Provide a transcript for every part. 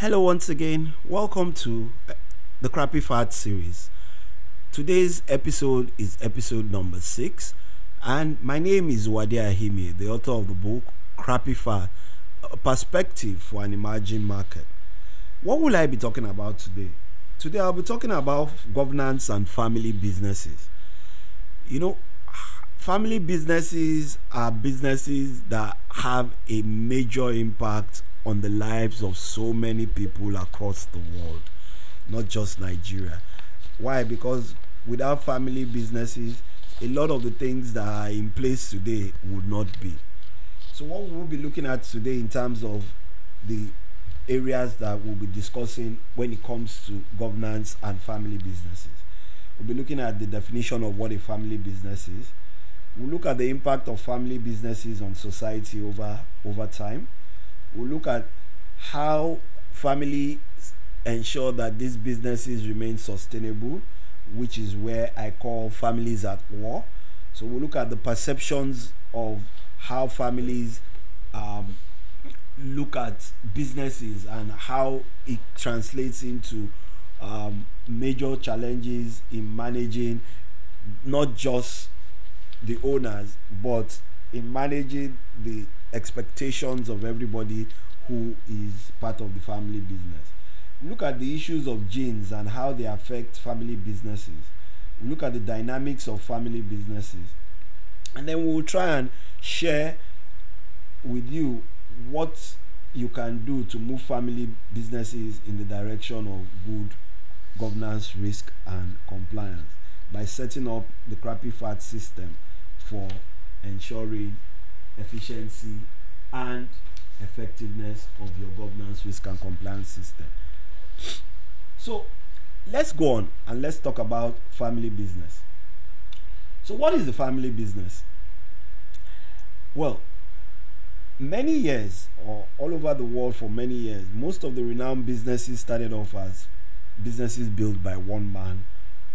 Hello, once again. Welcome to uh, the Crappy Fat series. Today's episode is episode number six, and my name is Wade Ahime, the author of the book Crappy Fat A Perspective for an Emerging Market. What will I be talking about today? Today, I'll be talking about governance and family businesses. You know, family businesses are businesses that have a major impact on the lives of so many people across the world, not just Nigeria. Why? Because without family businesses, a lot of the things that are in place today would not be. So, what we'll be looking at today in terms of the areas that we'll be discussing when it comes to governance and family businesses. We'll be looking at the definition of what a family business is. We'll look at the impact of family businesses on society over over time we'll look at how families ensure that these businesses remain sustainable, which is where I call families at war. So we'll look at the perceptions of how families um, look at businesses and how it translates into um, major challenges in managing not just the owners but in managing the expectations of everybody who is part of the family business. Look at the issues of genes and how they affect family businesses. Look at the dynamics of family businesses. And then we'll try and share with you what you can do to move family businesses in the direction of good governance, risk, and compliance by setting up the crappy fat system for ensuring efficiency and effectiveness of your governance risk and compliance system. So let's go on and let's talk about family business. So what is the family business? Well many years or all over the world for many years most of the renowned businesses started off as businesses built by one man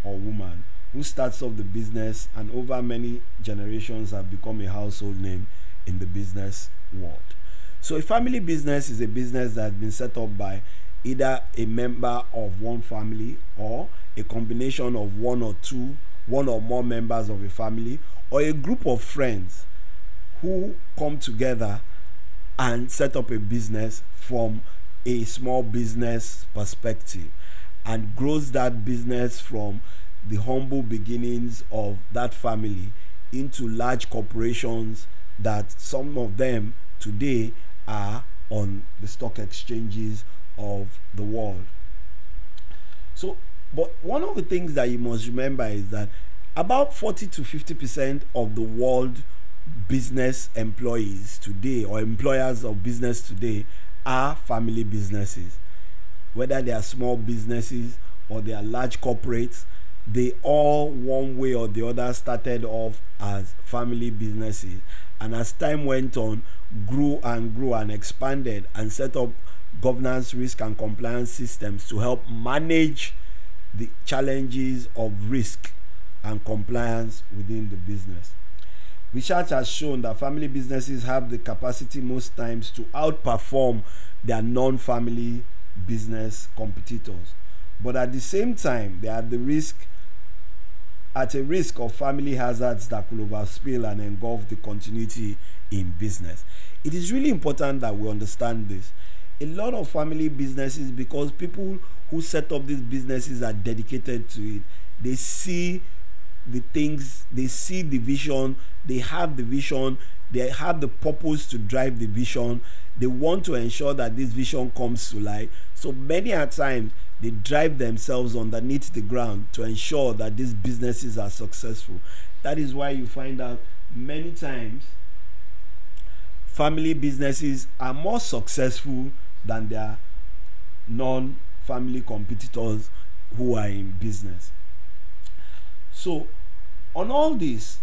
or woman who starts off the business and over many generations have become a household name in the business world. So, a family business is a business that has been set up by either a member of one family or a combination of one or two, one or more members of a family, or a group of friends who come together and set up a business from a small business perspective and grows that business from the humble beginnings of that family into large corporations that some of them today are on the stock exchanges of the world. So, but one of the things that you must remember is that about 40 to 50% of the world business employees today or employers of business today are family businesses. Whether they are small businesses or they are large corporates, they all, one way or the other, started off as family businesses. And as time went on grew and grew and expanded and set up governance risk and compliance systems to help manage the challenges of risk and compliance within the business. Research has shown that family businesses have the capacity most times to outperform their non-family business competitors. But at the same time they are at the risk at a risk of family hazards that could overspill and engulf the continuity in business. It is really important that we understand this. A lot of family businesses, because people who set up these businesses are dedicated to it, they see the things, they see the vision, they have the vision, they have the purpose to drive the vision. They want to ensure that this vision comes to life. So many a times they drive themselves underneath the ground to ensure that these businesses are successful. That is why you find out many times family businesses are more successful than their non family competitors who are in business. So, on all this,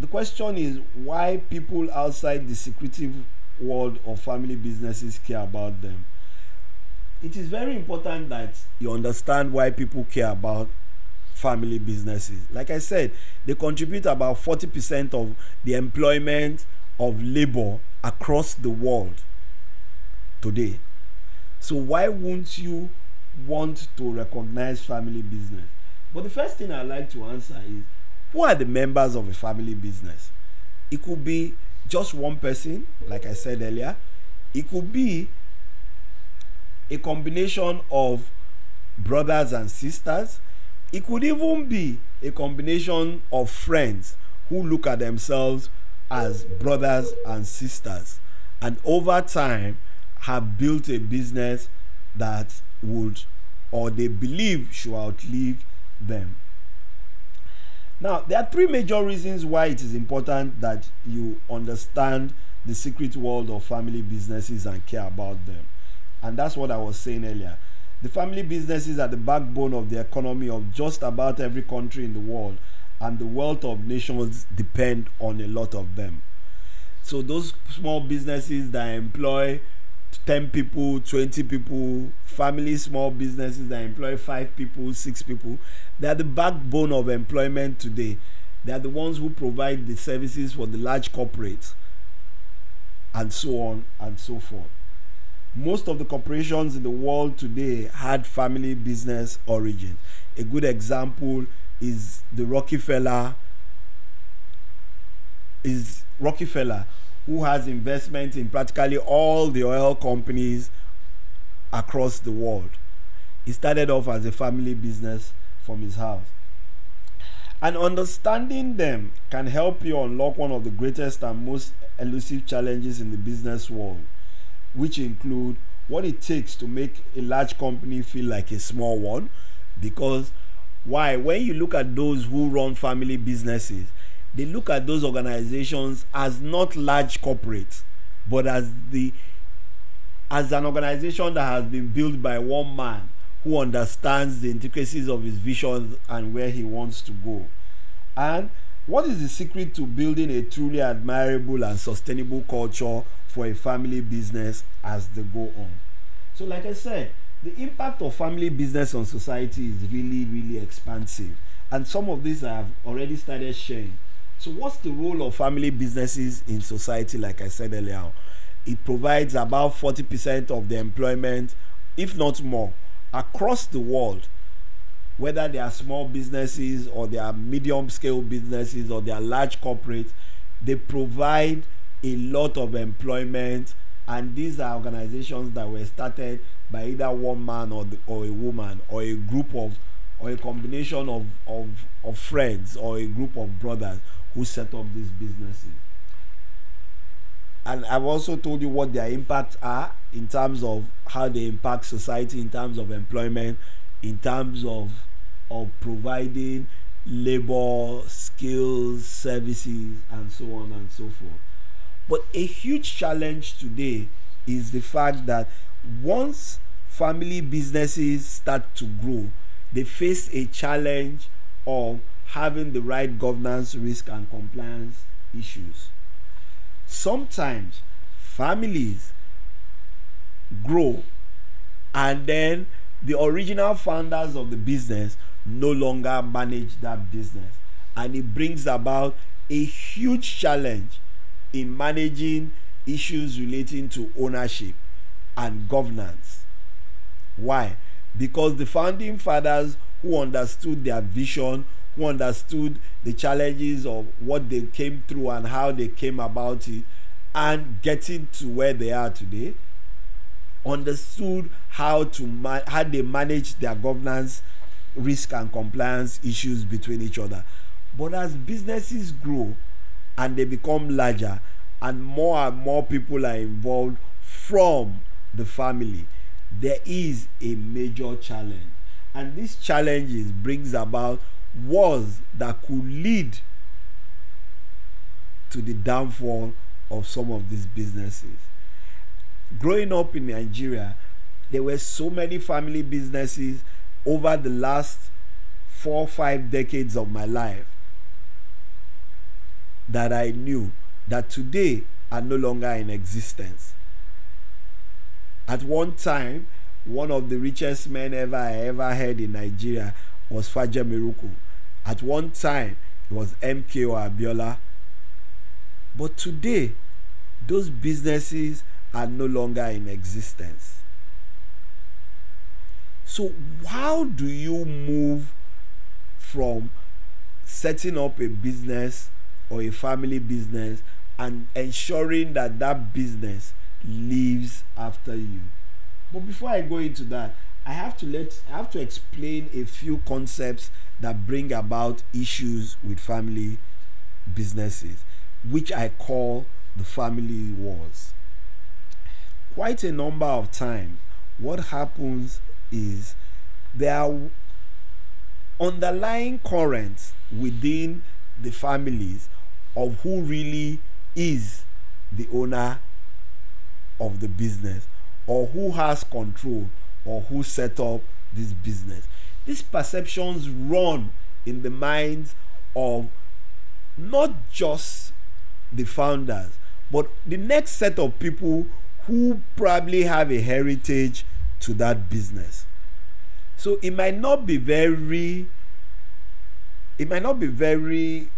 the question is why people outside the secretive world of family businesses care about them it is very important that you understand why people care about family businesses. Like I said, they contribute about 40% of the employment of labor across the world today. So why won't you want to recognize family business? But the first thing I like to answer is who are the members of a family business? It could be just one person, like I said earlier. It could be a combination of brothers and sisters. It could even be a combination of friends who look at themselves as brothers and sisters and over time have built a business that would or they believe should outlive them. Now, there are three major reasons why it is important that you understand the secret world of family businesses and care about them. And that's what I was saying earlier. The family businesses are the backbone of the economy of just about every country in the world, and the wealth of nations depend on a lot of them. So, those small businesses that employ 10 people, 20 people, family small businesses that employ 5 people, 6 people, they are the backbone of employment today. They are the ones who provide the services for the large corporates and so on and so forth. Most of the corporations in the world today had family business origin. A good example is the Rockefeller is Rockefeller who has investment in practically all the oil companies across the world. He started off as a family business from his house. And understanding them can help you unlock one of the greatest and most elusive challenges in the business world, which include what it takes to make a large company feel like a small one. Because why? When you look at those who run family businesses, they look at those organizations as not large corporates, but as the as an organization that has been built by one man who understands the intricacies of his vision and where he wants to go. And what is the secret to building a truly admirable and sustainable culture for a family business as they go on? So, like I said, the impact of family business on society is really, really expansive. And some of these have already started sharing. So, what's the role of family businesses in society? Like I said earlier, it provides about 40% of the employment, if not more, across the world whether they are small businesses or they are medium scale businesses or they are large corporates they provide a lot of employment. And these are organizations that were started by either one man or, the, or a woman or a group of or a combination of, of, of friends or a group of brothers who set up these businesses. And I've also told you what their impacts are in terms of how they impact society, in terms of employment, in terms of of providing labor, skills, services, and so on and so forth. But a huge challenge today is the fact that once family businesses start to grow, they face a challenge of having the right governance, risk, and compliance issues sometimes families grow and then the original founders of the business no longer manage that business. And it brings about a huge challenge in managing issues relating to ownership and governance. Why? Because the founding fathers who understood their vision who understood the challenges of what they came through and how they came about it and getting to where they are today understood how to how they manage their governance risk and compliance issues between each other but as businesses grow and they become larger and more and more people are involved from the family there is a major challenge and this challenges brings about wars that could lead to the downfall of some of these businesses. Growing up in Nigeria, there were so many family businesses over the last four five decades of my life that I knew that today are no longer in existence. At one time, one of the richest men ever I ever heard in Nigeria was Faja Miruku. At one time, it was MKO Abiola. But today, those businesses are no longer in existence. So, how do you move from setting up a business or a family business and ensuring that that business lives after you? But before I go into that, I have to let I have to explain a few concepts that bring about issues with family businesses, which I call the family wars. Quite a number of times, what happens is there are underlying currents within the families of who really is the owner of the business or who has control or who set up this business. These perceptions run in the minds of not just the founders, but the next set of people who probably have a heritage to that business. So it might not be very, it might not be very,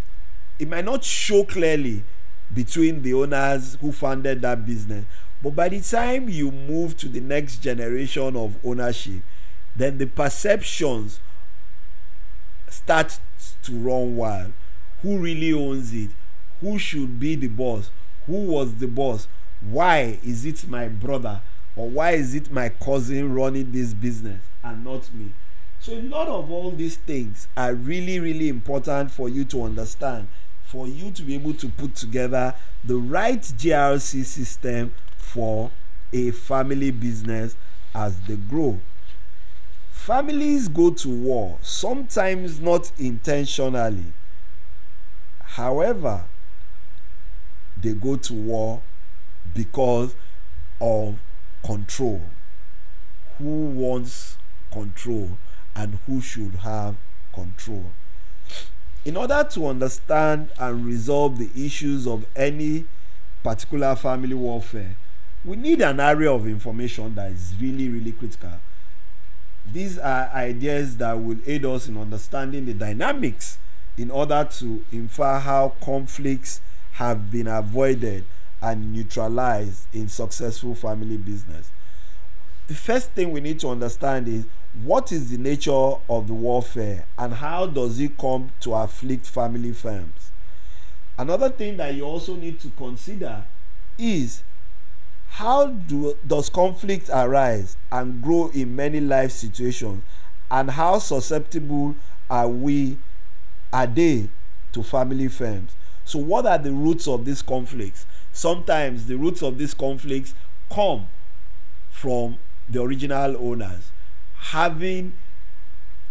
it might not show clearly between the owners who founded that business. But by the time you move to the next generation of ownership, then the perceptions start to run wild. Who really owns it? Who should be the boss? Who was the boss? Why is it my brother? Or why is it my cousin running this business and not me? So, a lot of all these things are really, really important for you to understand, for you to be able to put together the right GRC system for a family business as they grow. Families go to war, sometimes not intentionally. However, they go to war because of control. Who wants control and who should have control? In order to understand and resolve the issues of any particular family warfare, we need an area of information that is really, really critical. These are ideas that will aid us in understanding the dynamics in order to infer how conflicts have been avoided and neutralize in successful family business. The first thing we need to understand is what is the nature of the warfare and how does it come to afflict family firms? Another thing that you also need to consider is how do, does conflict arise and grow in many life situations and how susceptible are we are they to family firms so what are the roots of these conflicts sometimes the roots of these conflicts come from the original owners having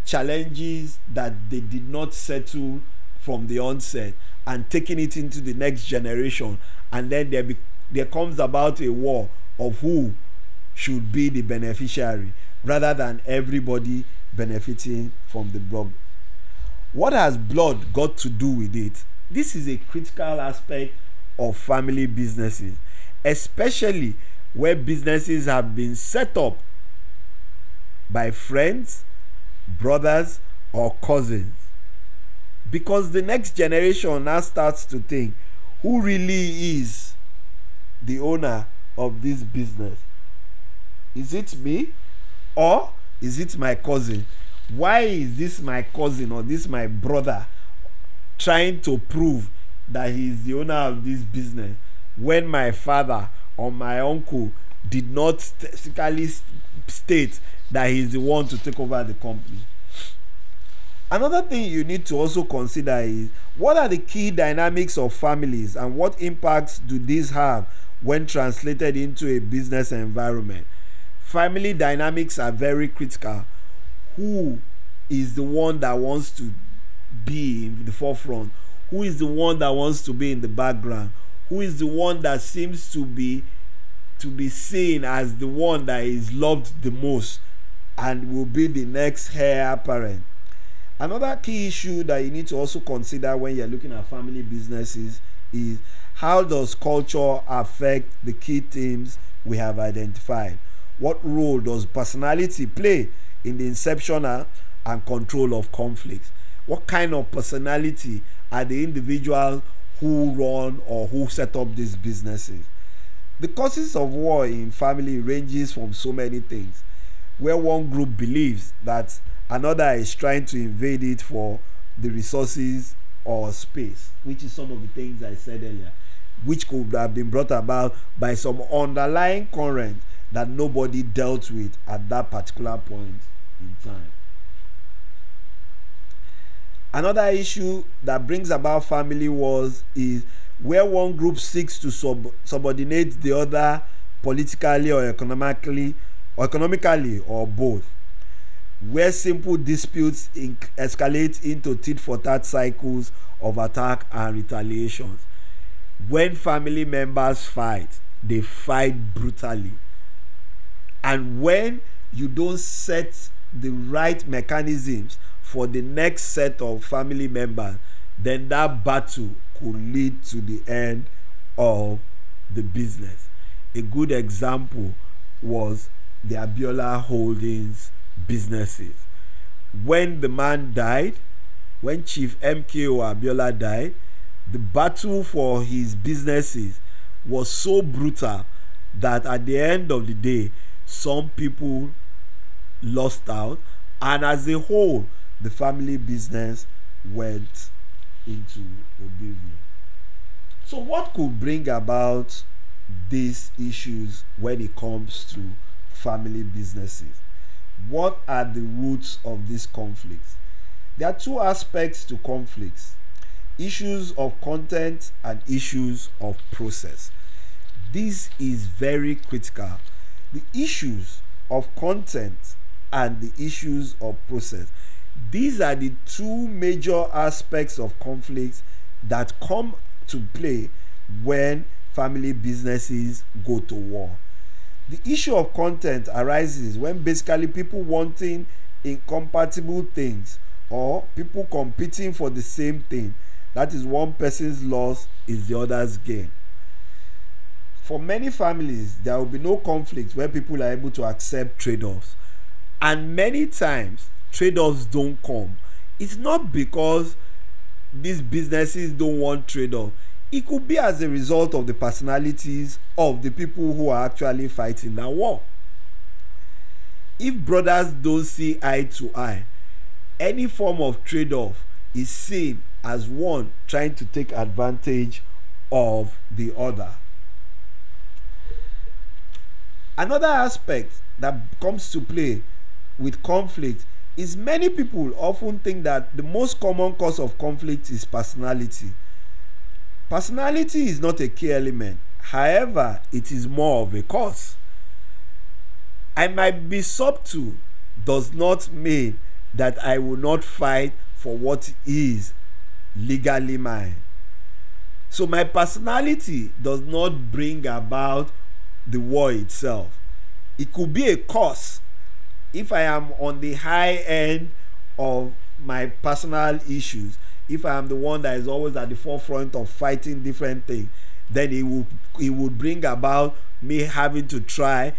challenges that they did not settle from the onset and taking it into the next generation and then there be there comes about a war of who should be the beneficiary rather than everybody benefiting from the blood. What has blood got to do with it? This is a critical aspect of family businesses, especially where businesses have been set up by friends, brothers, or cousins. Because the next generation now starts to think who really is the owner of this business? Is it me or is it my cousin? Why is this my cousin or this my brother trying to prove that he is the owner of this business when my father or my uncle did not specifically state that he is the one to take over the company? Another thing you need to also consider is what are the key dynamics of families and what impacts do these have when translated into a business environment. Family dynamics are very critical. Who is the one that wants to be in the forefront? Who is the one that wants to be in the background? Who is the one that seems to be to be seen as the one that is loved the most and will be the next heir apparent? Another key issue that you need to also consider when you're looking at family businesses is how does culture affect the key themes we have identified? What role does personality play in the inception and control of conflicts? What kind of personality are the individuals who run or who set up these businesses? The causes of war in family ranges from so many things. where one group believes that another is trying to invade it for the resources or space, which is some of the things I said earlier, which could have been brought about by some underlying current that nobody dealt with at that particular point in time. Another issue that brings about family wars is where one group seeks to sub- subordinate the other politically or economically or economically or both. Where simple disputes escalate into tit for tat cycles of attack and retaliations when family members fight they fight brutally. And when you don't set the right mechanisms for the next set of family members then that battle could lead to the end of the business. A good example was the abiola holdings businesses. When the man died when chief mko abiola died the battle for his businesses was so brutal that at the end of the day some people lost out. And as a whole the family business went into oblivion. So what could bring about these issues when it comes to family businesses? What are the roots of these conflicts there are two aspects to conflicts issues of content and issues of process. This is very critical. The issues of content and the issues of process these are the two major aspects of conflicts that come to play when family businesses go to war. The issue of content arises when basically people wanting incompatible things or people competing for the same thing. That is one person's loss is the other's gain. For many families there will be no conflict where people are able to accept trade-offs. And many times trade-offs don't come. It's not because these businesses don't want trade-off. It could be as a result of the personalities of the people who are actually fighting that war. If brothers don't see eye to eye any form of trade-off is seen as one trying to take advantage of the other. Another aspect that comes to play with conflict is many people often think that the most common cause of conflict is personality. Personality is not a key element. However it is more of a cause. I might be subtle does not mean that i will not fight for what is legally mine. So my personality does not bring about the war itself. It could be a cause if i am on the high end of my personal issues if i am the one that is always at the forefront of fighting different things then it will it will bring about me having to try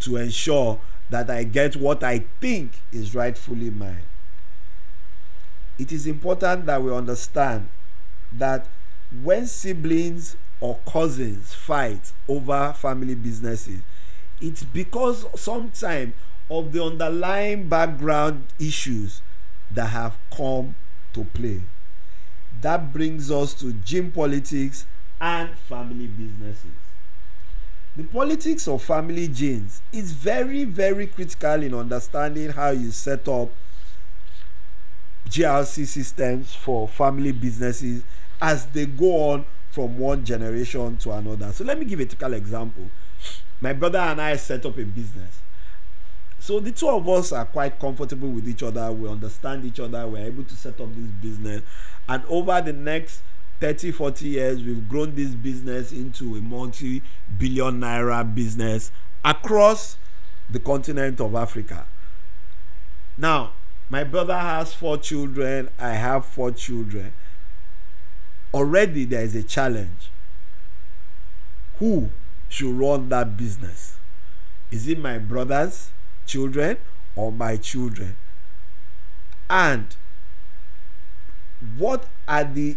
to ensure that i get what i think is rightfully mine. It is important that we understand that when siblings or cousins fight over family businesses it's because sometimes of the underlying background issues that have come to play. That brings us to gene politics and family businesses. The politics of family genes is very very critical in understanding how you set up grc systems for family businesses as they go on from one generation to another. So let me give a typical example. My brother and i set up a business so the two of us are quite comfortable with each other. We understand each other. We're able to set up this business. And over the next 30 40 years we've grown this business into a multi billion naira business across the continent of africa. Now my brother has four children. I have four children. Already there is a challenge. Who should run that business? Is it my brothers children or my children. And what are the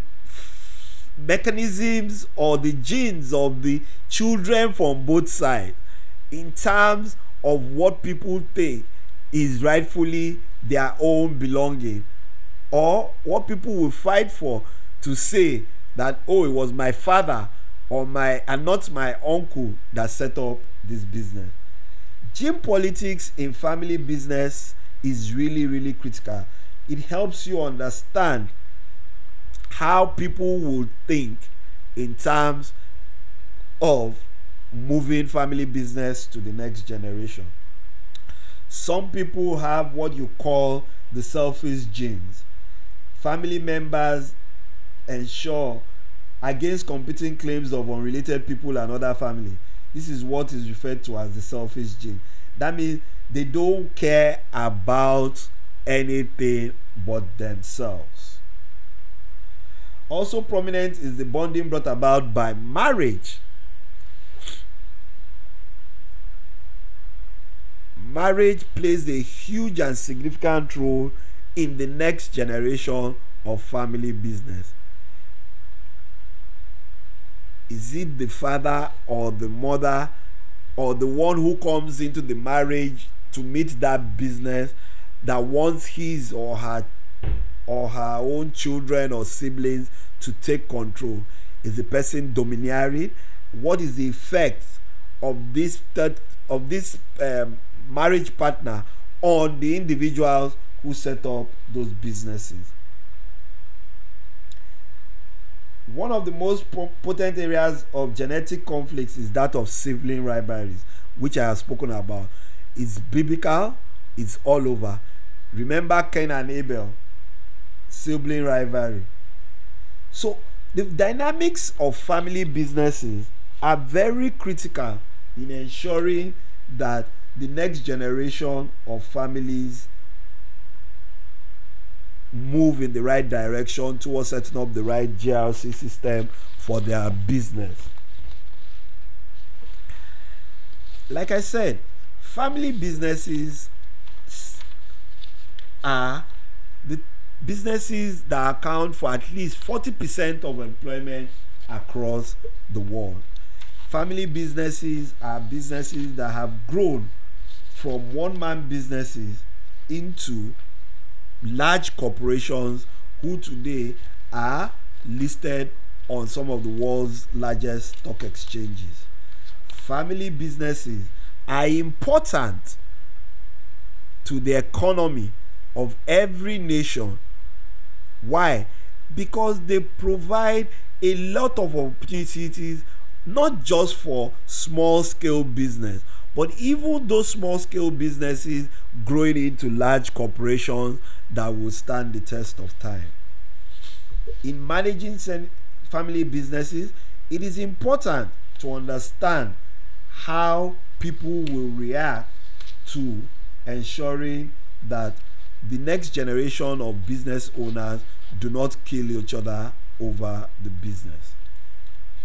mechanisms or the genes of the children from both sides? In terms of what people think is rightfully their own belonging. Or what people will fight for to say that oh it was my father or my and not my uncle that set up this business gene politics in family business is really really critical. It helps you understand how people would think in terms of moving family business to the next generation. Some people have what you call the selfish genes. Family members ensure against competing claims of unrelated people and other family this is what is referred to as the selfish gene. That means they don't care about anything but themselves. Also prominent is the bonding brought about by marriage. Marriage plays a huge and significant role in the next generation of family business is it the father or the mother or the one who comes into the marriage to meet that business that wants his or her or her own children or siblings to take control is the person domineering what is the effect of this third, of this um, marriage partner on the individuals who set up those businesses. One of the most potent areas of genetic conflicts is that of sibling rivalries, which I have spoken about. It's biblical, it's all over. Remember Cain and Abel, sibling rivalry. So, the dynamics of family businesses are very critical in ensuring that the next generation of families move in the right direction towards setting up the right GRC system for their business. Like I said, family businesses are the businesses that account for at least 40% of employment across the world. Family businesses are businesses that have grown from one man businesses into large corporations who today are listed on some of the world's largest stock exchanges. Family businesses are important to the economy of every nation. Why? Because they provide a lot of opportunities not just for small scale business but even those small scale businesses growing into large corporations that will stand the test of time. In managing family businesses, it is important to understand how people will react to ensuring that the next generation of business owners do not kill each other over the business.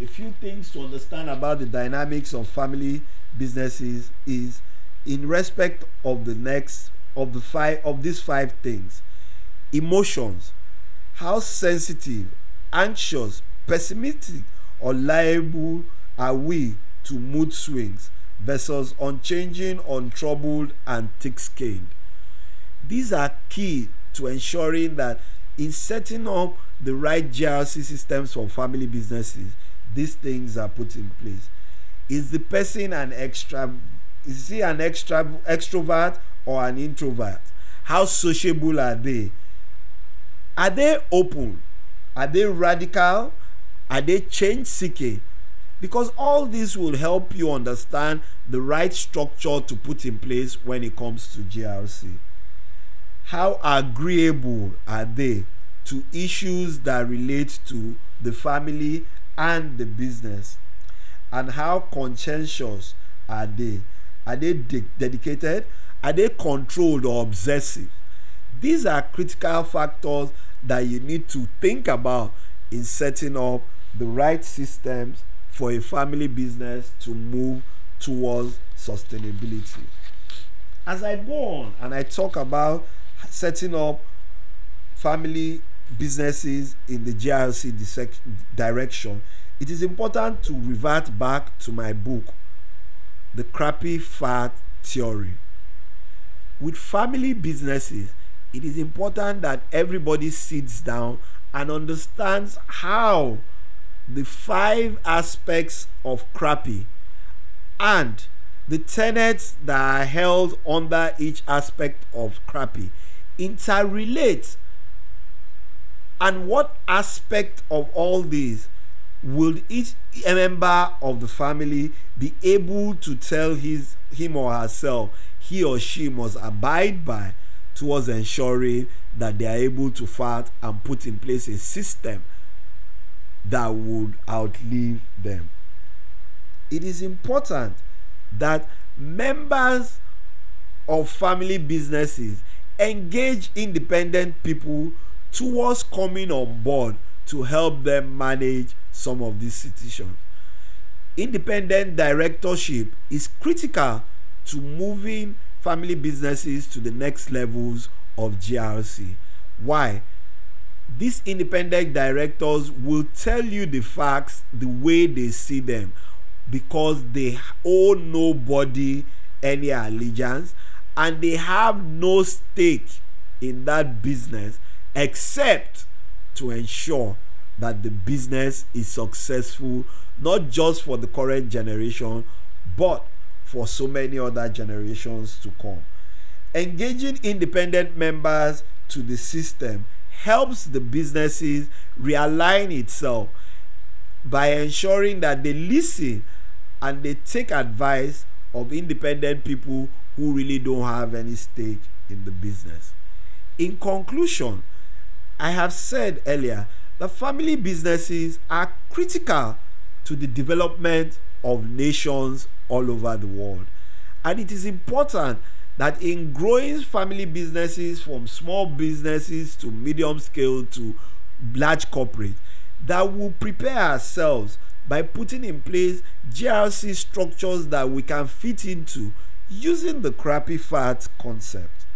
A few things to understand about the dynamics of family businesses is in respect of the next of the five of these five things. Emotions. How sensitive anxious pessimistic or liable are we to mood swings versus unchanging untroubled and thick-skinned these are key to ensuring that in setting up the right GRC systems for family businesses these things are put in place is the person an extra is he an extra extrovert or an introvert? How sociable are they? Are they open? Are they radical? Are they change seeking? Because all this will help you understand the right structure to put in place when it comes to grc how agreeable are they to issues that relate to the family and the business and how conscientious are they? Are they de dedicated? Are they controlled or obsessive? These are critical factors that you need to think about in setting up the right systems for a family business to move towards sustainability. As i go on and i talk about setting up family businesses in the grc direction it is important to revert back to my book, The Crappy Fat Theory, with family businesses, it is important that everybody sits down and understands how the five aspects of crappy and the tenets that are held under each aspect of crappy interrelate. And what aspect of all these will each member of the family be able to tell his him or herself he or she must abide by towards ensuring that they are able to fight and put in place a system that would outlive them. It is important that members of family businesses engage independent people towards coming on board to help them manage some of these situations. Independent directorship is critical to moving family businesses to the next levels of GRC. Why? These independent directors will tell you the facts the way they see them because they owe nobody any allegiance and they have no stake in that business except to ensure that the business is successful not just for the current generation but for so many other generations to come. Engaging independent members to the system helps the businesses realign itself by ensuring that they listen and they take advice of independent people who really don't have any stake in the business. In conclusion, I have said earlier that family businesses are critical to the development of nations all over the world. And it is important that in growing family businesses from small businesses to medium scale to large corporate, that we prepare ourselves by putting in place GRC structures that we can fit into using the crappy fat concept.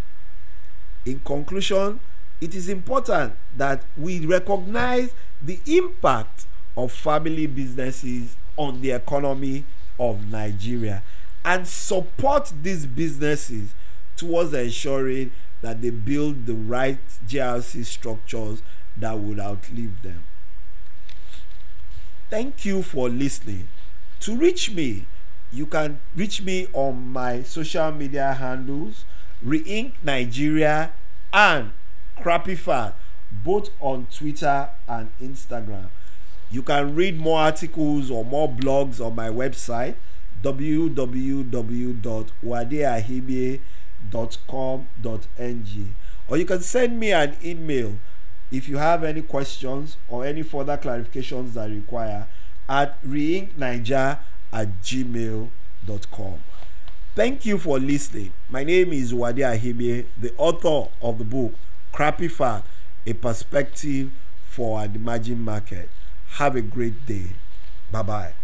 In conclusion, it is important that we recognize the impact of family businesses on the economy of Nigeria and support these businesses towards ensuring that they build the right GRC structures that would outlive them. Thank you for listening. To reach me, you can reach me on my social media handles, Reink Nigeria and Crappy Fan, both on Twitter and Instagram. You can read more articles or more blogs on my website www.wadeahibie.com.ng or you can send me an email if you have any questions or any further clarifications that require at reinkniger at gmail.com. Thank you for listening. My name is Wade Ahibie, the author of the book Crappy Fat, A Perspective for an Emerging Market. Have a great day. Bye bye.